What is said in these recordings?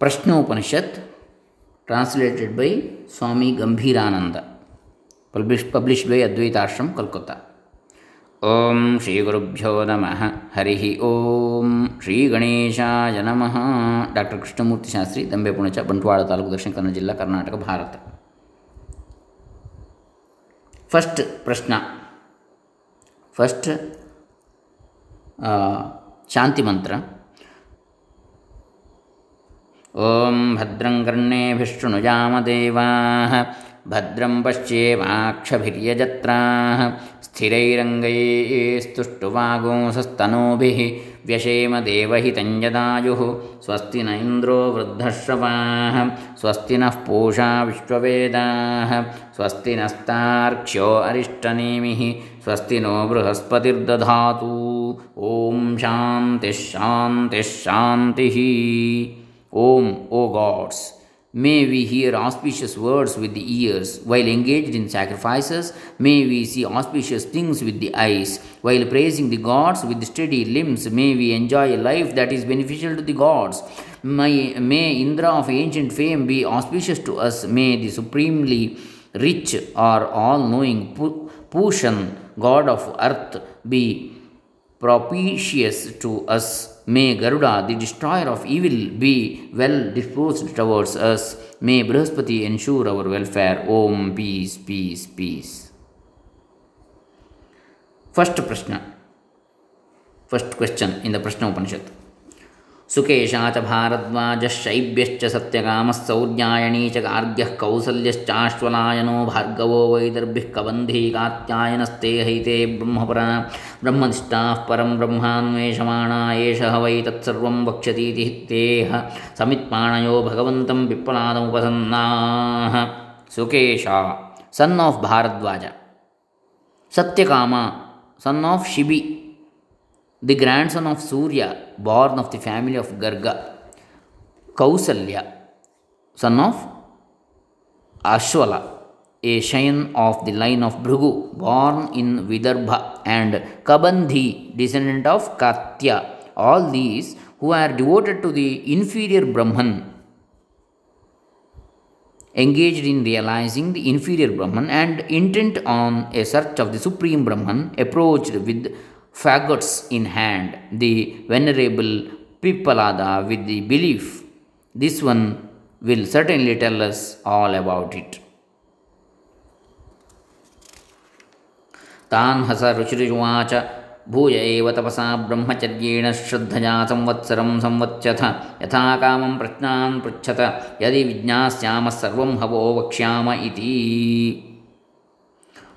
Prashnopanishad, translated by Swami Gambhirananda, published, published by Advaita Ashram, Kolkata. ಓಂ ಶ್ರೀ ಗುರುಭ್ಯೋ ನಮಃ ಹರಿ ಓಂ ಶ್ರೀ ಗಣೇಶಾಯ ನಮಃ ಡಾಕ್ಟರ್ ಕೃಷ್ಣಮೂರ್ತಿ ಶಾಸ್ತ್ರಿ ದಂಬೆ ಪುಣಚ ಬಂಟ್ವಾಳ ತಾಲೂಕು ದಕ್ಷಿಣ ಕನ್ನಡ ಜಿಲ್ಲಾ ಕರ್ನಾಟಕ ಭಾರತ ಫಸ್ಟ್ ಪ್ರಶ್ನ ಫಸ್ಟ್ ಶಾಂತಿ ಮಂತ್ರ ॐ भद्रं कर्णेभिःशृणुजामदेवाः भद्रं पश्येवाक्षभिर्यजत्राः स्थिरैरङ्गैस्तुष्टुवागोंसस्तनूभिः व्यशेम देवहितञ्जदायुः स्वस्ति न इन्द्रो वृद्धश्रवाः स्वस्ति नः पूषा विश्ववेदाः स्वस्ति नस्तार्क्ष्यो अरिष्टनेमिः स्वस्ति नो बृहस्पतिर्दधातु। ॐ शान्तिः शान्तिः शान्तिः। Om, O gods, may we hear auspicious words with the ears while engaged in sacrifices. May we see auspicious things with the eyes while praising the gods with steady limbs. May we enjoy a life that is beneficial to the gods. May, Indra of ancient fame be auspicious to us. May the supremely rich or all knowing Pushan, god of earth, be propitious to us. May Garuda, the destroyer of evil, be well disposed towards us. May Brihaspati ensure our welfare. Om, peace, peace, peace. First Prashna. First question in the Prashna Upanishad. Sukesha च भारद्वाजः शैब्यश्च सत्यकामः सौर्यायणी च गार्ग्यः कौसल्यश्चाश्वलायनो भार्गवो वैदर्भिः कबन्धी कात्यायनस्ते हैते ब्रह्मपरा ब्रह्मनिष्ठाः परं ब्रह्मान्वेषमाणा एषः वै तत्सर्वं वक्ष्यतीति Teh समित्पाणयो भगवन्तं पिप्पलादमुपसन्नाः सुकेशा सन् of Bharadwaj. Satyakama son of Shibi. The grandson of Surya, born of the family of Garga, Kausalya, son of Ashwala, a scion of the line of Bhrigu, born in Vidarbha, and Kabandhi, descendant of Katya. All these who are devoted to the inferior Brahman, engaged in realizing the inferior Brahman and intent on a search of the supreme Brahman, approached with fagots in hand, the venerable Pippalada with the belief. This one will certainly tell us all about it. तान् हस ऋषिरुवाच भूय एव तपसा ब्रह्मचर्येण श्रद्धया संवत्सरं संवत्स्यथ यथा कामं प्रश्नान् पृच्छत यदि विज्ञास्यामः सर्वं हवो वक्ष्याम इति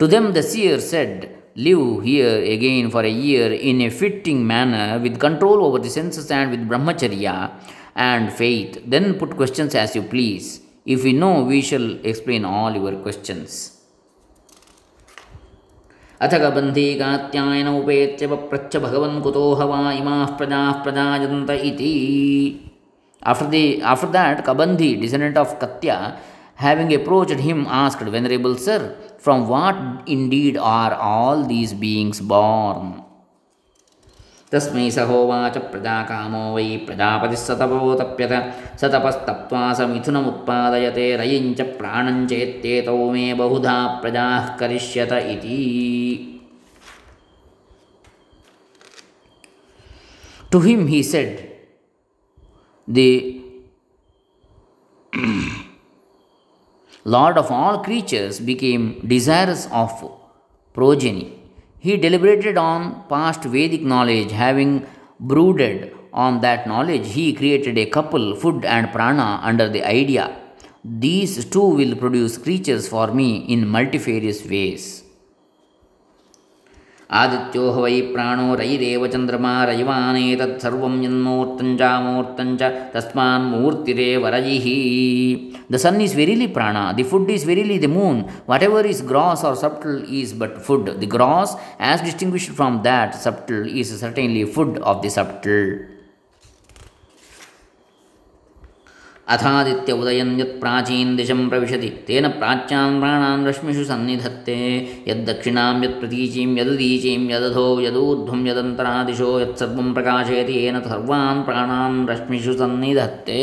to them the सियर् said live here again for a year in a fitting manner with control over the senses and with brahmacharya and faith. Then put questions as you please. If we know, we shall explain all your questions. अथ कबन्धी कात्यायन उपेत्य पप्रच्छ भगवन् कुतो हवा इमाः प्रजाः प्रजायन्त इति After, the, after that, Kabandhi, descendant of Katya, having approached him, asked, Venerable Sir, from what indeed are all these beings born? तस्मै सहोवाच प्रजाकामो वै प्रजापतिः सतपोतप्यत स तपस्तप्त्वा स मिथुनमुत्पादयते रयिञ्च प्राणञ्चेत्येतौ मे बहुधा प्रजाः करिष्यत इति To him he said, The Lord of all creatures, became desirous of progeny. He deliberated on past Vedic knowledge, having brooded on that knowledge, he created a couple, food and prana, under the idea these two will produce creatures for me in multifarious ways. ಆದಿತ್ಯೋ ವೈ ಪ್ರಾಣೋ ರೈರೇವ ಚಂದ್ರಮ ರೈವಾನೇತತ್ಸರ್ವಂ ಯನ್ಮೂರ್ತಂಚ ಮೂರ್ತಂಚ ತಸ್ಮಾನ್ ಮೂರ್ತಿರೇ ವರಜಿಹಿ the sun is verily prana the food is verily the moon whatever is gross or subtle is but food the gross as distinguished from that subtle is certainly food of the subtle ಅಥಾದಿತ್ಯ ಉದಯನ್ ಯತ್ ಪ್ರಾಚೀನ್ ದಿಶಂ ಪ್ರವಿಶತಿ. ತೇನ ಪ್ರಾಚ್ಯಾನ್ ಪ್ರಾಣಾನ್ ರಶ್ಮಿಷು ಸನ್ನಿಧತ್ತೆ. ಯದ್ದಕ್ಷಿಣಾಂ ಯತ್ ಪ್ರತೀಚೀಂ ಯದುದೀಚೀಂ ಯದಧೋ ಯದೂರ್ಧ್ವಂ ಯದಂತರಾದಿಶೋ ಯತ್ಸರ್ವಂ ಪ್ರಕಾಶಯತಿ. ಏನ ಸರ್ವಾನ್ ಪ್ರಾಣಾನ್ ರಶ್ಮಿಷು ಸನ್ನಿಧತ್ತೆ.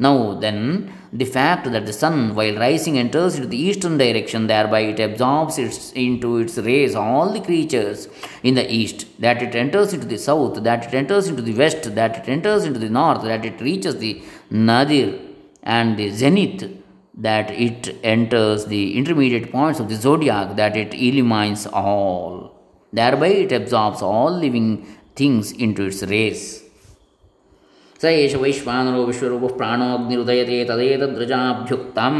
Now then the fact that the sun, while rising, enters into the eastern direction, thereby it absorbs its, into its rays all the creatures in the east, that it enters into the south, that it enters into the west, that it enters into the north, that it reaches the nadir and the zenith, that it enters the intermediate points of the zodiac, that it illumines all. Thereby it absorbs all living things into its rays. ಸ ಏಷ ವೈಶ್ವಾನರೋ ವಿಶ್ವರೂಪ ಪ್ರಾಣೋಗ್ನಿರುದಯತೆ ತದೇತದೃಜಾಭ್ಯುಕ್ತಂ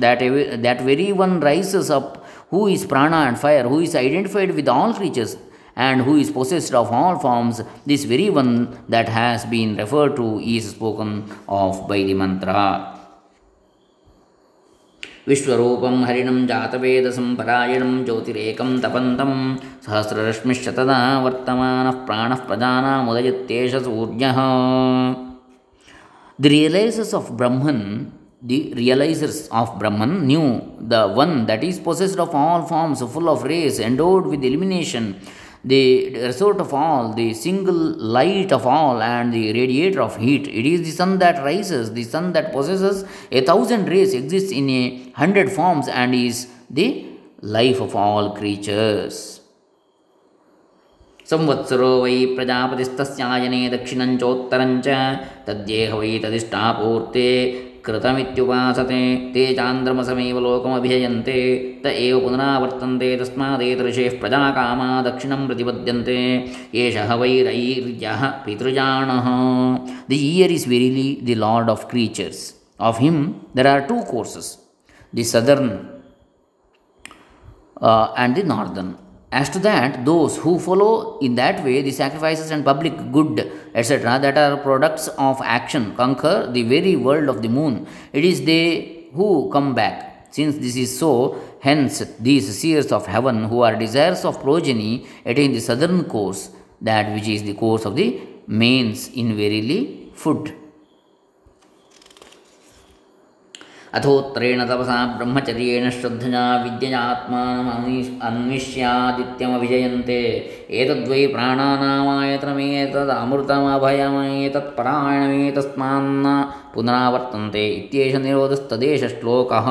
that AV that very one rises up who is prana and fire who is identified with all creatures and who is possessed of all forms, this very one that has been referred to is spoken of by the mantra. ವಿಶ್ವರೂಪಂ ಹರಿಣಂ ಜಾತವೇದಸಂ ಪರಾಯಣಂ ಜ್ಯೋತಿರೇಕಂ ತಪಂತಂ ಸಹಸ್ರರಶ್ಮಿಶತನಾ ವರ್ತಮಾನಃ ಪ್ರಾಣಃ ಪ್ರಜಾನಾಮುದಯತ್ಯೇಷ ಸೂರ್ಯಃ. The realises of Brahman the realisers of Brahman knew the one that is possessed of all forms full of rays endowed with elimination the resort of all, the single light of all, and the radiator of heat. It is the sun that rises, the sun that possesses a thousand rays, exists in a hundred forms, and is the life of all creatures. संवत्सरो वै प्रजापतिस्तस्यायने दक्षिणञ्चोत्तरञ्च तद्येह वै तदिष्टापूर्ते कृतमित्युपासते, ते चान्द्रमसमेव लोकमभिजयन्ते, त एव पुनरावर्तन्ते तस्मादेतऋषेः प्रजाकामा दक्षिणं प्रतिपद्यन्ते, एषः वै रैर्यः पितृजाणः the year is verily the Lord of creatures of him there are two courses the southern and the northern. As to that, those who follow in that way the sacrifices and public good, etc., that are products of action, conquer the very world of the moon. It is they who come back. Since this is so, hence these seers of heaven who are desirous of progeny attain the southern course, that which is the course of the manes in verily food. अथोत्तरेण तपसा ब्रह्मचर्येण श्रद्धया विद्ययात्मानमनि अन्विष्यादित्यमभिजयन्ते एतद्वै प्राणानामायतनमेतदमृतमभयमेतत्परायणमेतस्मान्न पुनरावर्तन्ते इत्येष निरोधस्तदेश श्लोकः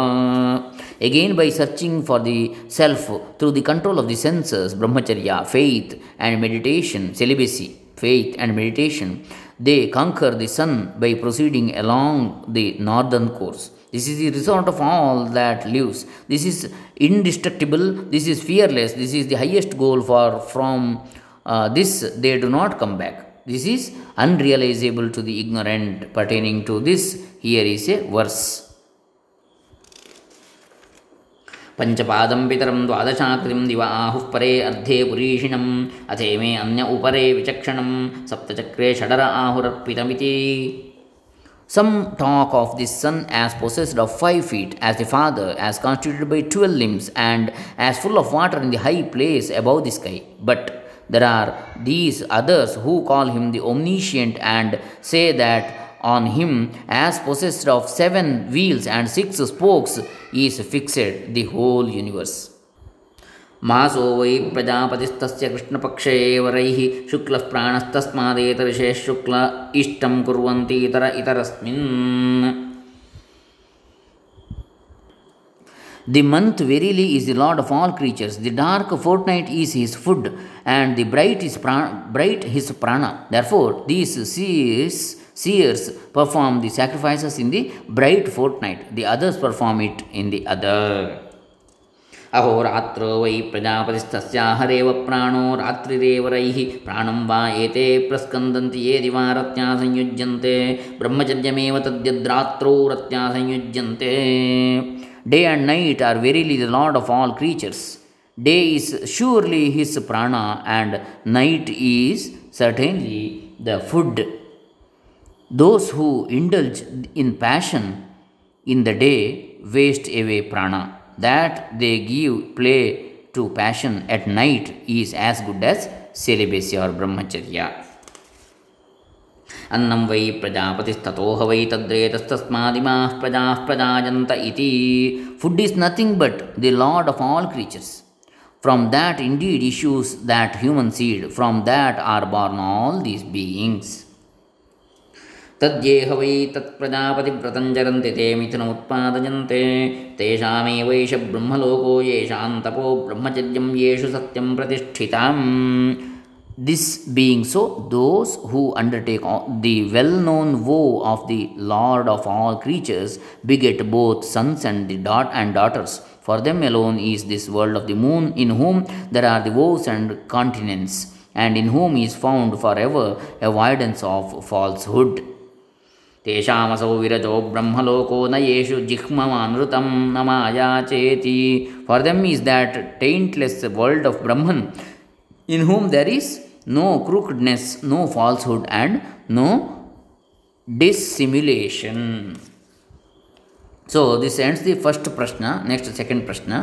Again, by searching for the self through the control of the senses, brahmacharya, faith and meditation, celibacy, faith and meditation, they conquer the sun by proceeding along the northern course. This is the result of all that lives. This is indestructible. This is fearless. This is the highest goal for from uh, this they do not come back. This is unrealizable to the ignorant. Pertaining to this, here is a verse. पञ्चपादं पितरं द्वादशाकृतिं दिव आहुः परे अर्धे पुरीषिणम् अथे मे अन्य उपरे विचक्षणं सप्तचक्रे षडर आहुरर्पितमिति Some talk of the sun as possessed of five feet, as the father, as constituted by twelve limbs, and as full of water in the high place above the sky. But there are these others who call him the omniscient and say that on him, as possessed of seven wheels and six spokes, is fixed the whole universe. मासो वै प्रजापतिस्तस्य कृष्णपक्षे एव रैः शुक्लः प्राणस्तस्मादेतर्षे शुक्ल इष्टं कुर्वन्ति इतर इतरस्मिन् The month verily is the lord of all creatures. The dark fortnight is his food, and the bright is prana, bright his prana. Therefore, these seers, seers perform the sacrifices in the bright fortnight. The others perform it in the other. अहोरात्रो वै प्रजापतिस्तस्याहरेव प्राणो रात्रिरेवरैः प्राणं वा एते प्रस्कन्दन्ति ये दिवारत्या संयुज्यन्ते ब्रह्मचर्यमेव तद्यद्रात्रौ रत्या संयुज्यन्ते day and night are verily the Lord of all creatures day is surely his prana and night is certainly the food. Those who indulge in passion in the day waste away prana. that they give play to passion at night is as good as celibacy or brahmacharya. अन्नं वै प्रजापतिस्ततोह वै तद्रेतस्तस्मादिमाः प्रजाः प्रजायन्त इति food is nothing but the Lord of all creatures from that indeed issues that human seed from that are born all these beings तद्येह वै तत्प्रजापतिव्रतं जरन्ति ते मिथुनमुत्पादयन्ते। तेषामेवैष ब्रह्मलोको येषां तपो ब्रह्मचर्यं येषु सत्यं प्रतिष्ठिताम्। This being so those who undertake the well known vow of the Lord of all creatures beget both sons and the dot and daughters For them alone is this world of the moon, in whom there are the woes and continents, and in whom is found forever avoidance of falsehood. తేషామసౌ విరజో బ్రహ్మలోకో నయేషు జిహ్మమానృతం నమాయాచేతి for them is that taintless world of Brahman in whom there is no crookedness no falsehood and no dissimulation so this ends the first prashna next second prashna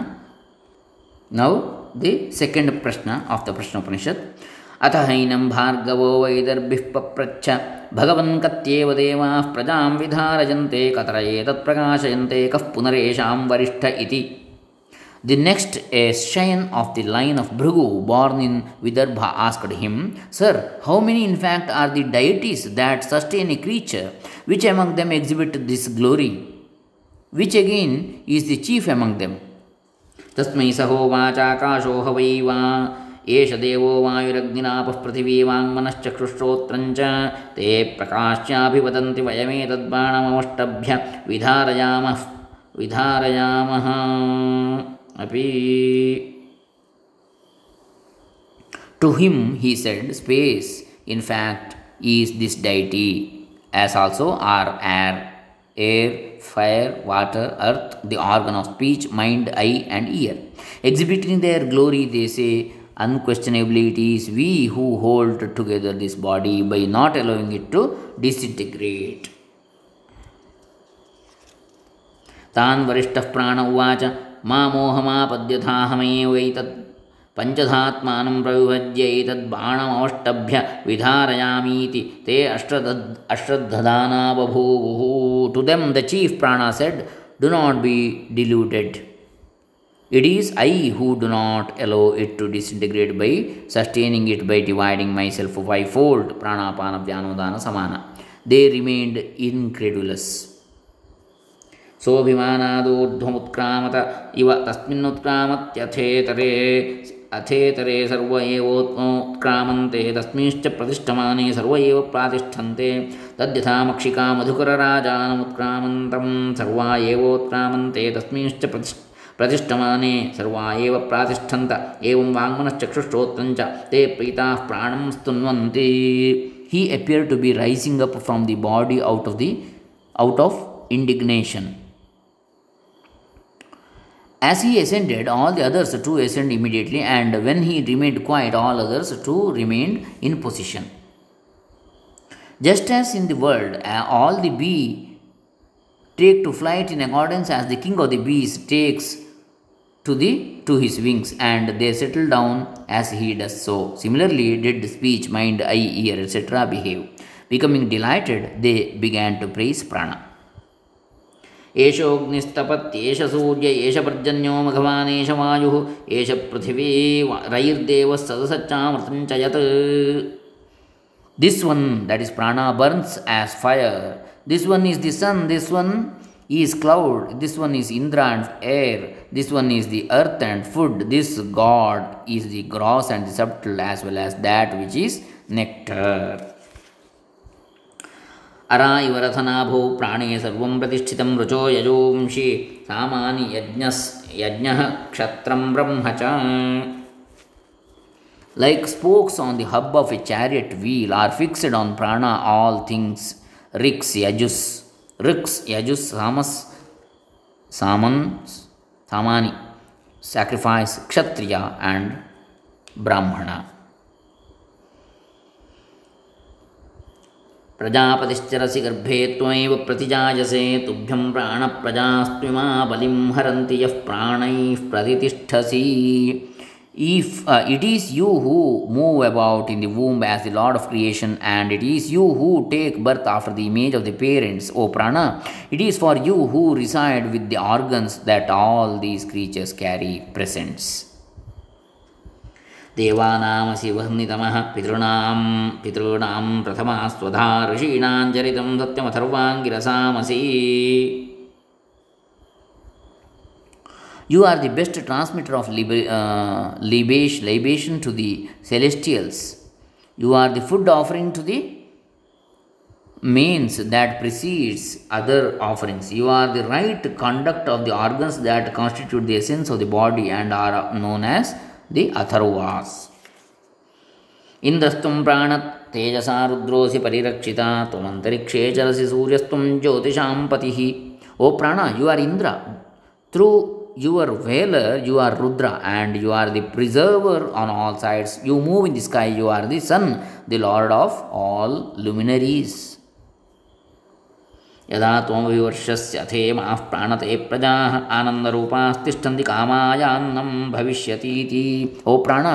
now the second prashna of the Prashnopanishad अथ हैनं भार्गवो वैदर्भिः पप्रच्छ भगवन् कत्येव देवाः प्रजां विधारयन्ते Qatar एतत्प्रकाशयन्ते कः पुनरेषां वरिष्ठ इति next, a scion of the line of Bhrigu, born in Vidarbha, asked him, Sir, how many in fact are the deities that sustain a creature? Which among them exhibit this glory? Which again is the chief among them? तस्मै सहोवाचाकाशो ह वै वा एष देवो वायुरग्निनापः पृथिवी वाङ्मनश्चक्षुश्रोत्रञ्च ते प्रकाश्याभिवदन्ति वयमेतद्बाणमवष्टभ्य विधारयामः विधारयामः in fact, is this deity, as also are air, air, fire, water, earth, the organ of speech, mind, eye, and ear. Exhibiting their glory, they say, unquestionably it is we who hold together this body by not allowing it to disintegrate. तान् वरिष्ठः प्राण उवाच मा मोहमापद्यथाहमेवैतत् पञ्चधात्मानं प्रविभज्यैतद्बाणमवष्टभ्य विधारयामीति ते अश्रद् अश्रद्धदाना बभूवुः to them the chief prana said do not be diluted It is I who do not allow it to disintegrate by sustaining it by dividing myself fivefold. Pranapana Vyanodana Samana. They remained incredulous. सोऽभिमानादूर्ध्वमुत्क्रामत इव तस्मिन्नुत्क्रामत्यथेतरे अथेतरे सर्व एवोत्क्रामन्ते तस्मिंश्च प्रतिष्ठमाने सर्व एव प्रातिष्ठन्ते तद्यथा मक्षिका मधुकरराजानमुत्क्रामन्तं सर्वा एवोत्क्रामन्ते तस्मिंश्च प्रतिष्ठ he appeared to be rising up from the body out of appear to be rising As he ascended, all the others too ascended immediately, and when he remained quiet, all others too remained in position. Just as in the world, uh, all the bee take to flight in accordance as the king of the bees takes to the to his wings and they settle down as he does so. Similarly did speech mind eye ear etc behave. Becoming delighted they began to praise prana. ಏಷೋಗ್ನಿಸ್ತಪತ್ಯೇಷ ಸೂರ್ಯ ಏಷ ಪರ್ಜನ್ಯೋ ಮಘವಾನೇಷ ವಾಯು ಏಷ ಪೃಥಿವೀ ರೈರ್ದೇವ ಸದಸಚ್ಚಾಮೃತಂಚಯತ್ this one that is prana burns as fire this one is the sun this one is cloud, this one is Indra and air, this one is the earth and food, this God is the gross and the subtle as well as that which is nectar. ಅರಾ ಇವರಥನಾಭೋ ಪ್ರಾಣೇ ಸರ್ವಂ ಪ್ರತಿಷ್ಠಿತಂ ರುಚೋ ಯಜೋಂಷಿ ಸಾಮಾನಿ ಯಜ್ಞಸ್ ಯಜ್ಞ ಕ್ಷತ್ರಂ ಬ್ರಹ್ಮ ಚ Like spokes on the hub of a chariot wheel are fixed on prana, all things, riks, yajus, riks, yajus, samas, saman, सामानी sacrifice Kshatriya and Brahmana. प्रजापतिश्चरसि गर्भे त्वमेव प्रतिजायसे, तुभ्यं प्राणप्रजास्त्विमा बलिं हरन्ति यः प्राणैः प्रतितिष्ठसि। if uh, it is you who move about in the womb as the lord of creation and it is you who take birth after the image of the parents o prana it is for you who reside with the organs that all these creatures carry presents देवानामसि वर्णितमः पितॄणां पितॄणां प्रथमा स्वधा ऋषीणां चरितं सत्यमथर्वाङ्गिरसामसि you are the best transmitter of liba- uh, libation, to the celestials. You are the food offering to the means that precedes other offerings. You are the right conduct of the organs that constitute the essence of the body and are known as the atharvas. इंद्रस्तुम प्राण तेजसा रुद्रोसि परिरक्षिता तुम अंतरिक्षे चलसि सूर्यस्तुम ज्योतिषां पति O prana you are Indra your valor you are rudra and you are the preserver on all sides you move in the sky you are the sun the lord of all luminaries यदा त्वमविवर्षस्य अथेमाः प्राणते प्रजाः आनन्दरूपास्तिष्ठन्ति कामायान्नं भविष्यतीति O प्राण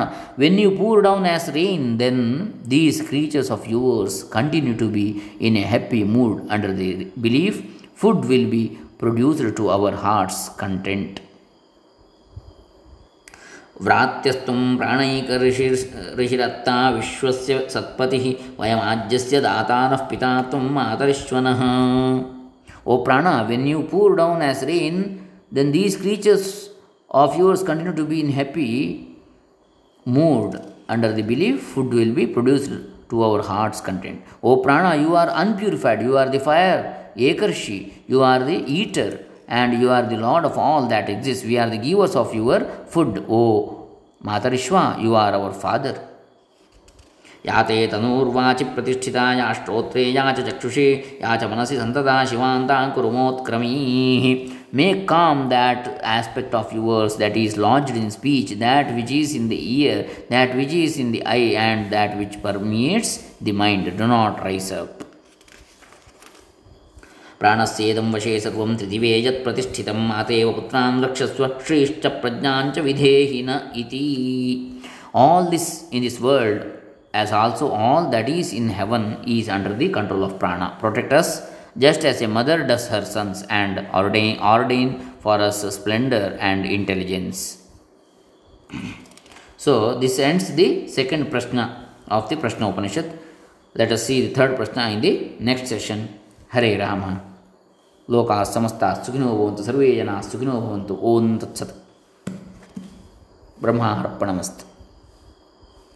when you pour down as rain then these creatures of yours continue to be in a happy mood under the belief food will be produced to our heart's content व्रात्यस्तुं प्राणैकऋषिर् ऋषिरत्ता विश्वस्य सत्पतिः वयमाज्यस्य दातानः पिता त्वं मातरिश्वनः O prana, when you pour down as rain, then these creatures of yours continue to be in happy mood. Under the belief, food will be produced to our heart's content. O prana, you are unpurified, you are the fire, Ekarshi, you are the eater, and you are the Lord of all that exists. We are the givers of your food. O Matarishwa, you are our Father. ಯಾತೆ ತನೂರ್ವಾಚಿ ಪ್ರತಿಷ್ಠಿತ ಯಾ ಶ್ರೋತ್ರೇ ಯಾ ಚ ಚಕ್ಷುಷಿ ಯಾ ಚ ಮನಸಿ ಸಂತತ ಶಿವಾಂತಾಂ ಕುರುಮೋತ್ಕ್ರಮೀ make calm that aspect of yours that is launched in speech that which is in the ear that which is in the eye and that which permeates the mind do not rise up प्राणस्येदं वशे सर्वं यत् प्रतिष्ठितं मातेव पुत्रान् रक्षस्व श्रीश्च प्रज्ञाञ्च विधेहि न in heaven is under the control of prana protect us just as a mother does her sons and ordain ordain for us splendor and intelligence so this ends the second prashna of the prashna upanishad let us see the third prashna in the next session hare rama ಲೋಕಾಃ ಸಮಸ್ತ ಸುಖಿನೋ ಭವಂತು ಸರ್ವೇ ಜನ ಸುಖಿನೋ ಭವಂತು ಓಂ ತತ್ಸತ್. ಬ್ರಹ್ಮಾರ್ಪಣಮಸ್ತು.